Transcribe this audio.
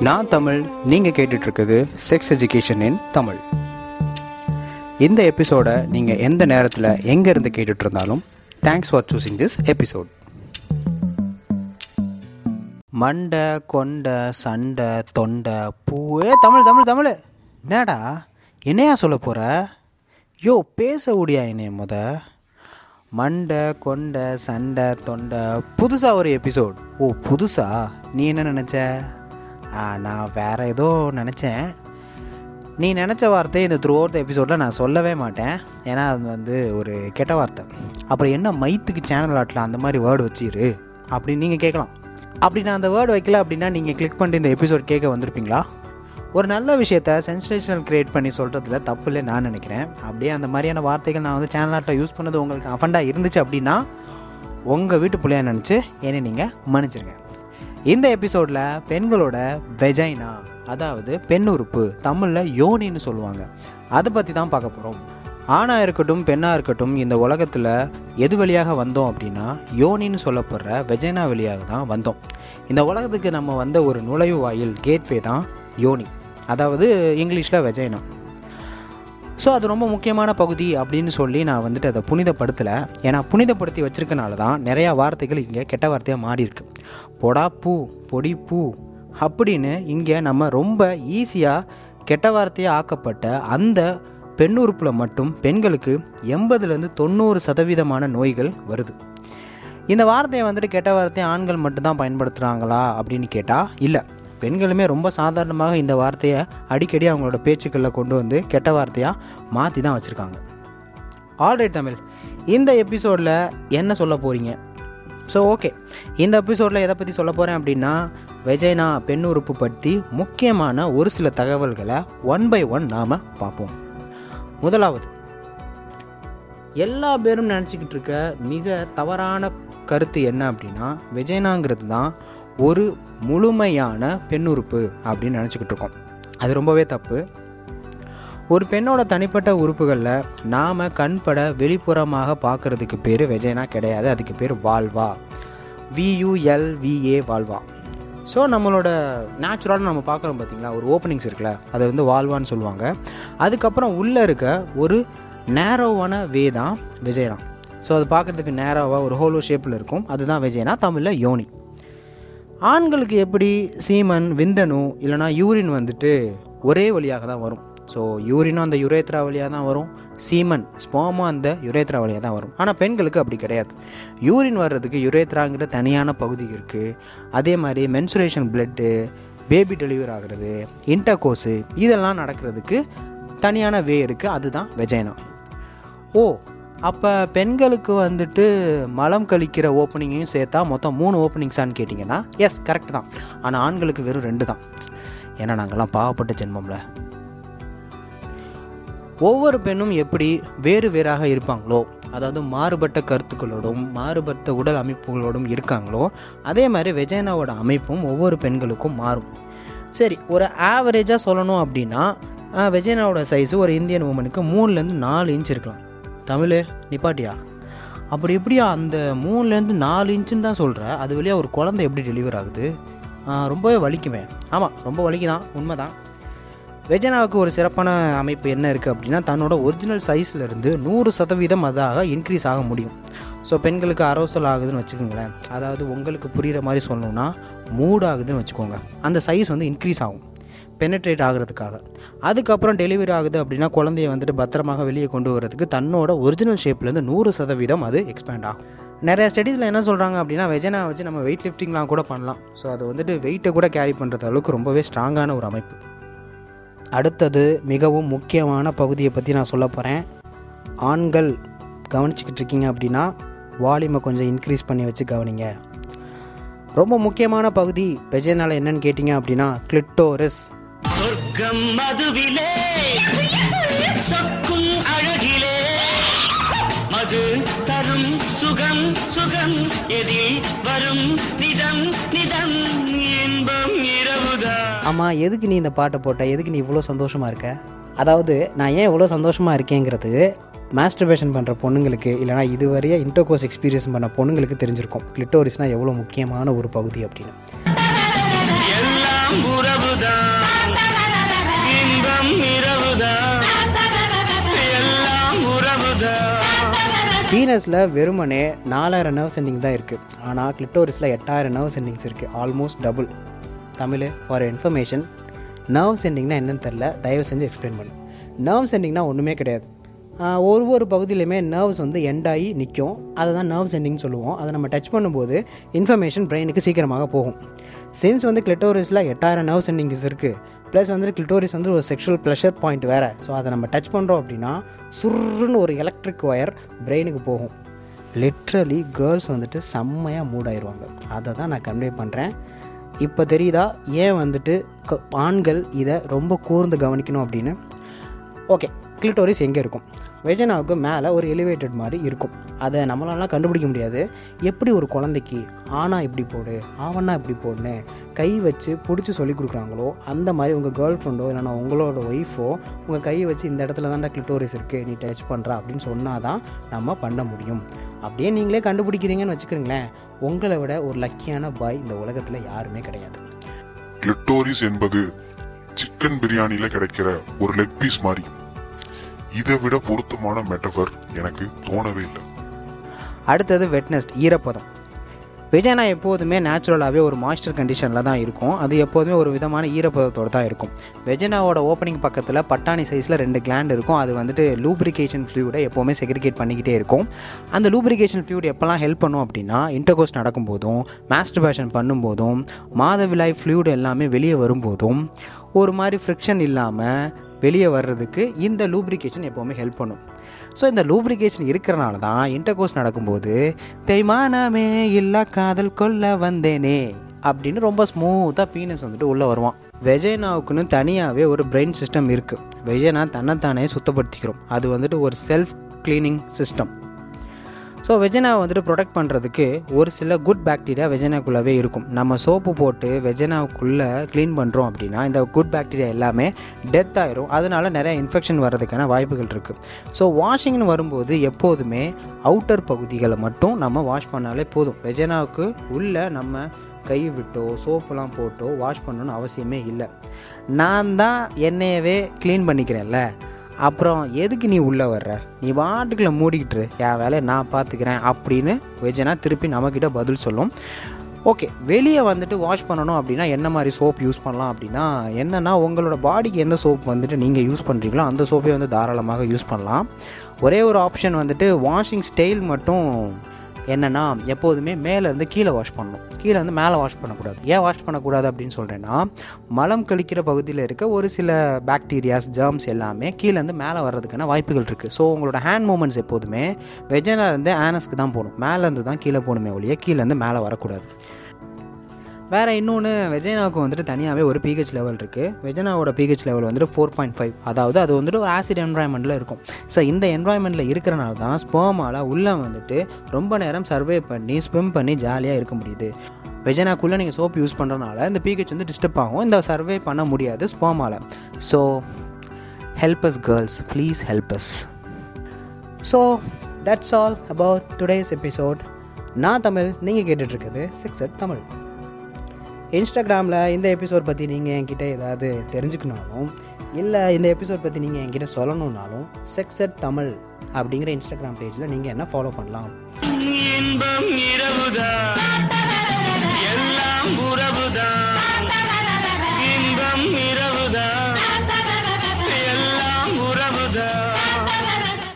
நான் தமிழ். நீங்கள் கேட்டுட்ருக்குது செக்ஸ் எஜுகேஷன் இன் தமிழ். இந்த எபிசோடை நீங்கள் எந்த நேரத்தில் எங்கே இருந்து thanks for choosing this episode மண்டை கொண்டை சண்டை தொண்டை பூவே தமிழ் தமிழ் தமிழ். என்னடா? என்னையா சொல்ல போகிற யோ பேச முடியா என்னைய முத? மண்டை கொண்டை சண்டை தொண்டை புதுசாக ஒரு எபிசோட் ஓ புதுசா? நீ என்ன நினச்ச? நான் வேறு ஏதோ நினச்சேன். நீ நினச்ச வார்த்தை இந்த த்ரூ அவுட் எபிசோடில் நான் சொல்லவே மாட்டேன். ஏன்னா அது வந்து ஒரு கெட்ட வார்த்தை. அப்புறம் என்ன மைத்துக்கு சேனல் ஆட்டில் அந்த மாதிரி வேர்டு வச்சிரு? அப்படின்னு நீங்கள் கேட்கலாம். அப்படி நான் அந்த வேர்டு வைக்கல அப்படின்னா நீங்கள் கிளிக் பண்ணிட்டு இந்த எபிசோட் கேட்க வந்திருப்பீங்களா? ஒரு நல்ல விஷயத்த சென்சேஷனல் கிரியேட் பண்ணி சொல்கிறதுல தப்பு இல்லை நான் நினைக்கிறேன். அப்படியே அந்த மாதிரியான வார்த்தைகள் நான் வந்து சேனலாட்டை யூஸ் பண்ணது உங்களுக்கு அஃபண்டாக இருந்துச்சு அப்படின்னா உங்கள் வீட்டு பிள்ளையாக நினச்சி என்னை நீங்கள் மன்னிச்சிருங்க. இந்த எபிசோடில் பெண்களோட வெஜைனா அதாவது பெண் உறுப்பு தமிழில் யோனின்னு சொல்லுவாங்க. அதை பற்றி தான் பார்க்க போகிறோம் ஆணாக இருக்கட்டும் பெண்ணாக இருக்கட்டும் இந்த உலகத்தில் எது வழியாக வந்தோம் அப்படின்னா யோனின்னு சொல்லப்படுற வெஜைனா வழியாக தான் வந்தோம். இந்த உலகத்துக்கு நம்ம வந்த ஒரு நுழைவு வாயில் கேட்வே தான் யோனி. அதாவது இங்கிலீஷில் வெஜைனா ஸோ அது ரொம்ப முக்கியமான பகுதி அப்படின்னு சொல்லி நான் வந்துட்டு அதை புனிதப்படுத்தலை. ஏன்னா புனிதப்படுத்தி வச்சுருக்கனால தான் நிறையா வார்த்தைகள் இங்கே கெட்ட வார்த்தையாக மாறி இருக்கு பொடா பூ பொடி பூ அப்படின்னு இங்கே நம்ம ரொம்ப ஈஸியாக கெட்ட வார்த்தையாக ஆக்கப்பட்ட அந்த பெண் உறுப்பில் மட்டும் பெண்களுக்கு எண்பதுலேருந்து தொண்ணூறு சதவீதமான நோய்கள் வருது. இந்த வார்த்தையை வந்துட்டு கெட்ட வார்த்தையை ஆண்கள் மட்டும்தான் பயன்படுத்துகிறாங்களா அப்படின்னு கேட்டால் இல்லை. பெண்களுமே ரொம்ப சாதாரணமாக இந்த வார்த்தையை அடிக்கடி அவங்களோட பேச்சுக்களில் கொண்டு வந்து கெட்ட வார்த்தையாக மாற்றி தான் வச்சுருக்காங்க. ஆல்ரைட் தமிழ் இந்த எபிசோடில் என்ன சொல்ல போகிறீங்க ஸோ ஓகே இந்த எபிசோடில் எதை பற்றி சொல்ல போகிறேன் அப்படின்னா விஜய்னா பெண் உறுப்பு பற்றி முக்கியமான ஒரு சில தகவல்களை ஒன் பை ஒன் நாம் பார்ப்போம். முதலாவது எல்லா பேரும் நினச்சிக்கிட்டு இருக்க மிக தவறான கருத்து என்ன அப்படின்னா வெஜைனாங்கிறது தான் ஒரு முழுமையான பெண் உறுப்பு அப்படின்னு நினச்சிக்கிட்டு இருக்கோம். அது ரொம்பவே தப்பு. ஒரு பெண்ணோட தனிப்பட்ட உறுப்புகளில் நாம் கண்பட வெளிப்புறமாக பார்க்குறதுக்கு பேர் வெஜைனா கிடையாது. அதுக்கு பேர் வால்வா வியூஎல்விஏ வால்வா ஸோ நம்மளோட நேச்சுரலாக நம்ம பார்க்குறோம் பார்த்தீங்களா ஒரு ஓப்பனிங்ஸ் இருக்குல்ல அதை வந்து வால்வான்னு சொல்லுவாங்க. அதுக்கப்புறம் உள்ளே இருக்க ஒரு நேரோவான வே தான் விஜயனா. ஸோ அது பார்க்குறதுக்கு நேராவாக ஒரு ஹோலோ ஷேப்பில் இருக்கும். அதுதான் விஜயனா தமிழில் யோனி. ஆண்களுக்கு எப்படி சீமன் விந்தணு இல்லைனா யூரின் வந்துட்டு ஒரே வழியாக தான் வரும். ஸோ யூரினும் அந்த யுரேத்ரா வழியாக தான் வரும். சீமன் ஸ்போமும் அந்த யுரேத்ரா வழியாக தான் வரும். ஆனால் பெண்களுக்கு அப்படி கிடையாது. யூரின் வர்றதுக்கு யுரேத்ராங்கிற தனியான பகுதி இருக்குது அதே மாதிரி மென்சுரேஷன் பிளட்டு பேபி டெலிவர் ஆகிறது இன்டர்கோஸு இதெல்லாம் நடக்கிறதுக்கு தனியான வே இருக்குது அதுதான் வெஜைனா ஓ அப்போ பெண்களுக்கு வந்துட்டு மலம் கழிக்கிற ஓப்பனிங்கையும் சேர்த்தா மொத்தம் மூணு ஓப்பனிங்ஸான்னு கேட்டிங்கன்னா எஸ் கரெக்ட் தான். ஆனால் ஆண்களுக்கு வெறும் ரெண்டு தான். ஏன்னா நாங்கள்லாம் பாவப்பட்ட ஜென்மம்ல. ஒவ்வொரு பெண்ணும் எப்படி வேறு வேறாக இருப்பாங்களோ அதாவது மாறுபட்ட கருத்துக்களோடும் மாறுபட்ட உடல் அமைப்புகளோடும் இருக்காங்களோ அதே மாதிரி விஜயனாவோட அமைப்பும் ஒவ்வொரு பெண்களுக்கும் மாறும். சரி ஒரு ஆவரேஜாக சொல்லணும் அப்படின்னா விஜயனாவோட சைஸு ஒரு இந்தியன் உமனுக்கு மூணுலேருந்து நாலு இன்ச் இருக்கலாம். தமிழ் நிப்பாட்டியா? அப்படி எப்படியா அந்த மூணுலேருந்து நாலு இன்ச்சுன்னு தான் சொல்கிற அது வழியாக ஒரு குழந்தை எப்படி டெலிவர் ஆகுது? ரொம்பவே வலிக்குமே. ஆமாம் ரொம்ப வலிக்குதான் உண்மைதான். வெஜனாவுக்கு ஒரு சிறப்பான அமைப்பு என்ன இருக்குது அப்படின்னா தன்னோட ஒரிஜினல் சைஸ்லேருந்து நூறு சதவீதம் அதாக இன்க்ரீஸ் ஆக முடியும். ஸோ பெண்களுக்கு அரோசல் ஆகுதுன்னு வச்சுக்கோங்களேன். அதாவது உங்களுக்கு புரிகிற மாதிரி சொல்லணும்னா மூட் ஆகுதுன்னு வச்சுக்கோங்க. அந்த சைஸ் வந்து இன்க்ரீஸ் ஆகும். பெனட்ரேட் ஆகிறதுக்காக. அதுக்கப்புறம் டெலிவரி ஆகுது அப்படின்னா குழந்தைய வந்துட்டு பத்திரமாக வெளியே கொண்டு வரதுக்கு தன்னோட ஒரிஜினல் ஷேப்லேருந்து நூறு சதவீதம் அது எக்ஸ்பேண்ட் ஆகும். நிறைய ஸ்டடீஸில் என்ன சொல்கிறாங்க அப்படின்னா வெஜனா வச்சு நம்ம வெயிட் லிஃப்டிங்லாம் கூட பண்ணலாம். ஸோ அது வந்துட்டு வெயிட்டை கூட கேரி பண்ணுறது அளவுக்கு ரொம்பவே ஸ்ட்ராங்கான ஒரு அமைப்பு. அடுத்தது மிகவும் முக்கியமான பகுதியை பற்றி நான் சொல்ல போகிறேன் ஆண்கள் கவனிச்சுக்கிட்டு இருக்கீங்க அப்படின்னா வால்யூமை கொஞ்சம் இன்க்ரீஸ் பண்ணி வச்சு கவனிங்க. ரொம்ப முக்கியமான பகுதி வெஜனால் என்னன்னு கேட்டிங்க அப்படின்னா கிளிட்டோரிஸ் சொர்க்கம் மதுவிலே. சொக்கும் அழகிலே. மது தரும் சுகம் சுகம். எதில் வரும் நிதம் நிதம். இன்பம் இரவுதான். ஆமாம் எதுக்கு நீ இந்த பாட்டை போட்ட? எதுக்கு நீ இவ்வளோ சந்தோஷமாக இருக்க? அதாவது நான் ஏன் இவ்வளோ சந்தோஷமாக இருக்கேங்கிறது மாஸ்டர்பேஷன் பண்ணுற பொண்ணுங்களுக்கு இல்லைனா இதுவரையே இன்டர்கோர்ஸ் எக்ஸ்பீரியன்ஸ் பண்ண பொண்ணுங்களுக்கு தெரிஞ்சிருக்கும். கிளிட்டோரிஸ்னால் எவ்வளோ முக்கியமான ஒரு பகுதி அப்படின்னு. பீனஸில் வெறுமனே நாலாயிரம் நர்வ் சென்டிங் தான் இருக்குது ஆனால் கிளிட்டோரிஸில் எட்டாயிரம் நர்வ் சென்டிங்ஸ் இருக்குது almost double Tamil for information nerve சென்டிங்னா என்னன்னு தெரில தயவு செஞ்சு எக்ஸ்பிளைன் பண்ணு. நர்வ் சென்டிங்னா ஒன்றுமே கிடையாது. ஒரு ஒரு பகுதியிலுமே நர்வ்ஸ் வந்து எண்ட் ஆகி நிற்கும் அதை தான் நர்வ்ஸ் எண்டிங் சொல்லுவோம். அதை நம்ம டச் பண்ணும்போது இன்ஃபர்மேஷன் பிரெயினுக்கு சீக்கிரமாக போகும். சின்ஸ் வந்து கிளிட்டோரிஸில் எட்டாயிரம் நர்வ்ஸ் எண்டிங்ஸ் இருக்குது ப்ளஸ் வந்து கிளிட்டோரிஸ் வந்து ஒரு செக்ஷுவல் ப்ளஷர் பாயிண்ட் வேறு. ஸோ அதை நம்ம டச் பண்ணுறோம் அப்படின்னா சுருன்னு ஒரு எலக்ட்ரிக் ஒயர் பிரெயினுக்கு போகும். லிட்ரலி கேர்ள்ஸ் வந்துட்டு செம்மையாக மூடாயிருவாங்க ஆயிடுவாங்க அதை தான் நான் கன்வே பண்ணுறேன் இப்போ தெரியுதா? ஏன் வந்துட்டு க- ஆண்கள் இதை ரொம்ப கூர்ந்து கவனிக்கணும் அப்படின்னு? ஓகே கிளிட்டோரிஸ் எங்கே இருக்கும்? வெஜனாவுக்கு மேலே ஒரு எலிவேட்டட் மாதிரி இருக்கும். அதை நம்மளாலாம் கண்டுபிடிக்க முடியாது. எப்படி ஒரு குழந்தைக்கு ஆனா இப்படி போடு ஆவண்ணா இப்படி போடுன்னு கை வச்சு பிடிச்சி சொல்லி கொடுக்குறாங்களோ அந்த மாதிரி உங்கள் கேர்ள் ஃப்ரெண்டோ இல்லைனா உங்களோட ஒய்ஃபோ உங்கள் கையை வச்சு இந்த இடத்துல தான்டா கிளிட்டோரிஸ் இருக்குது நீ டச் பண்ணுறா அப்படின்னு சொன்னால் தான் நம்ம பண்ண முடியும். அப்படியே நீங்களே கண்டுபிடிக்கிறீங்கன்னு வச்சுக்கிறீங்களேன். உங்களை விட ஒரு லக்கியான பாய் இந்த உலகத்தில் யாருமே கிடையாது. கிளிட்டோரிஸ் என்பது சிக்கன் பிரியாணியில் கிடைக்கிற ஒரு லெக் பீஸ் மாதிரி. இதை விட பொருத்தமான மெட்டபர் எனக்கு தோணவே இல்லை. அடுத்தது வெட்னஸ்ட் ஈரப்பதம். விஜய்னா எப்போதுமே நேச்சுரலாகவே ஒரு மாய்ஸ்டர் கண்டிஷனில் தான் இருக்கும். அது எப்போதுமே ஒரு விதமான ஈரப்பதத்தோடு தான் இருக்கும். வெஜனாவோட ஓப்பனிங் பக்கத்தில் பட்டாணி சைஸில் ரெண்டு கிளாண்ட் இருக்கும். அது வந்துட்டு லூப்ரிகேஷன் ஃப்ளூடை எப்போவுமே செக்ரிகேட் பண்ணிக்கிட்டே இருக்கும். அந்த லூப்ரிகேஷன் ஃப்ளூட் எப்போல்லாம் ஹெல்ப் பண்ணும் அப்படின்னா இன்டர்கோஸ் நடக்கும்போதும் மாஸ்டர்பேஷன் பண்ணும்போதும் மாதவிலாய் ஃப்ளூட் எல்லாமே வெளியே வரும்போதும் ஒரு மாதிரி ஃப்ரிக்ஷன் இல்லாமல் வெளியே வர்றதுக்கு இந்த லூப்ரிகேஷன் எப்போவுமே ஹெல்ப் பண்ணும். ஸோ இந்த லூப்ரிகேஷன் இருக்கிறனால தான் இன்டர்கோர்ஸ் நடக்கும்போது தேய்மானமே இல்லா காதல் கொல்ல வந்தேனே அப்படின்னு ரொம்ப ஸ்மூத்தாக பீனஸ் வந்துட்டு உள்ளே வருவான். வெஜைனாவுக்குன்னு தனியாகவே ஒரு பிரெயின் சிஸ்டம் இருக்குது வெஜைனா தன்னைத்தானே சுத்தப்படுத்திக்கிறோம். அது வந்துட்டு ஒரு செல்ஃப் க்ளீனிங் சிஸ்டம் ஸோ வெஜனாவை வந்துட்டு ப்ரொடெக்ட் பண்ணுறதுக்கு ஒரு சில குட் பாக்டீரியா வெஜனாக்குள்ளவே இருக்கும். நம்ம சோப்பு போட்டு வெஜனாவுக்குள்ளே க்ளீன் பண்ணுறோம் அப்படின்னா இந்த குட் பாக்டீரியா எல்லாமே டெத் ஆயிரும். அதனால நிறைய இன்ஃபெக்ஷன் வர்றதுக்கான வாய்ப்புகள் இருக்குது ஸோ வாஷிங்னு வரும்போது எப்போதுமே அவுட்டர் பகுதிகளை மட்டும் நம்ம வாஷ் பண்ணாலே போதும். வெஜனாவுக்கு உள்ளே நம்ம கை விட்டோ சோப்புலாம் போட்டோ வாஷ் பண்ணணும்னு அவசியமே இல்லை. நான் தான் என்னையவே க்ளீன் பண்ணிக்கிறேன்ல. அப்புறம் எதுக்கு நீ உள்ளே வர்ற? நீ வாட்டுக்குள்ள மூடிக்கிட்டு என் வேலையை நான் பார்த்துக்கிறேன் அப்படின்னு வெஜனா திருப்பி நம்மக்கிட்ட பதில் சொல்லும். ஓகே வெளியே வந்துட்டு வாஷ் பண்ணணும் அப்படின்னா என்ன மாதிரி சோப் யூஸ் பண்ணலாம் அப்படின்னா என்னென்னா உங்களோட பாடிக்கு எந்த சோப் வந்துட்டு நீங்கள் யூஸ் பண்ணுறீங்களோ அந்த சோப்பே வந்து தாராளமாக யூஸ் பண்ணலாம். ஒரே ஒரு ஆப்ஷன் வந்துட்டு வாஷிங் ஸ்டைல் மட்டும் என்னென்னா எப்போதுமே மேலேருந்து கீழே வாஷ் பண்ணணும். கீழே வந்து மேலே வாஷ் பண்ணக்கூடாது. ஏன் வாஷ் பண்ணக்கூடாது அப்படின்னு சொல்கிறேன்னா மலம் கழிக்கிற பகுதியில் இருக்க ஒரு சில பாக்டீரியாஸ் ஜெர்ம்ஸ் எல்லாமே கீழேருந்து மேலே வர்றதுக்கான வாய்ப்புகள் இருக்குது ஸோ உங்களோட ஹேண்ட் மூமெண்ட்ஸ் எப்போதுமே வெஜனாலேருந்து ஆனஸ்க்கு தான் போகணும். மேலேருந்து தான் கீழே போகணுமே ஒழிய கீழேருந்து மேலே வரக்கூடாது. வேறு இன்னொன்று வெஜைனாவுக்கு வந்துட்டு தனியாகவே ஒரு பிஹெச் லெவல் இருக்குது வெஜனாவோட பிஹெச் லெவல் வந்துட்டு ஃபோர் பாயிண்ட் ஃபைவ் அதாவது அது வந்துட்டு ஒரு ஆசிட் என்வாயன்மெண்ட்டில் இருக்கும். ஸோ இந்த என்வாயன்மெண்ட்டில் இருக்கிறனால தான் ஸ்போமால் உள்ளே வந்துட்டு ரொம்ப நேரம் சர்வே பண்ணி ஸ்விம் பண்ணி ஜாலியாக இருக்க முடியுது. வெஜனாக்குள்ளே நீங்கள் சோப் யூஸ் பண்ணுறனால இந்த பிஹெச் வந்து டிஸ்டர்ப் ஆகும். இந்த சர்வே பண்ண முடியாது ஸ்போமால் so help us girls please help us so that's all about today's episode நான் தமிழ் நீங்கள் கேட்டுட்ருக்குது சிக்ஸ் அட் தமிழ். இன்ஸ்டாகிராமில் இந்த எபிசோட் பற்றி நீங்கள் என்கிட்ட ஏதாவது தெரிஞ்சுக்கணாலும் இல்லை இந்த எபிசோட் பற்றி நீங்கள் என்கிட்ட சொல்லணுன்னாலும் செக்ஸ் அட் தமிழ் அப்படிங்கிற இன்ஸ்டாகிராம் பேஜில் நீங்கள் என்ன ஃபாலோ பண்ணலாம்? இன்பம் இரவுதான் எல்லாம் உறவுதான். இன்பம் இரவு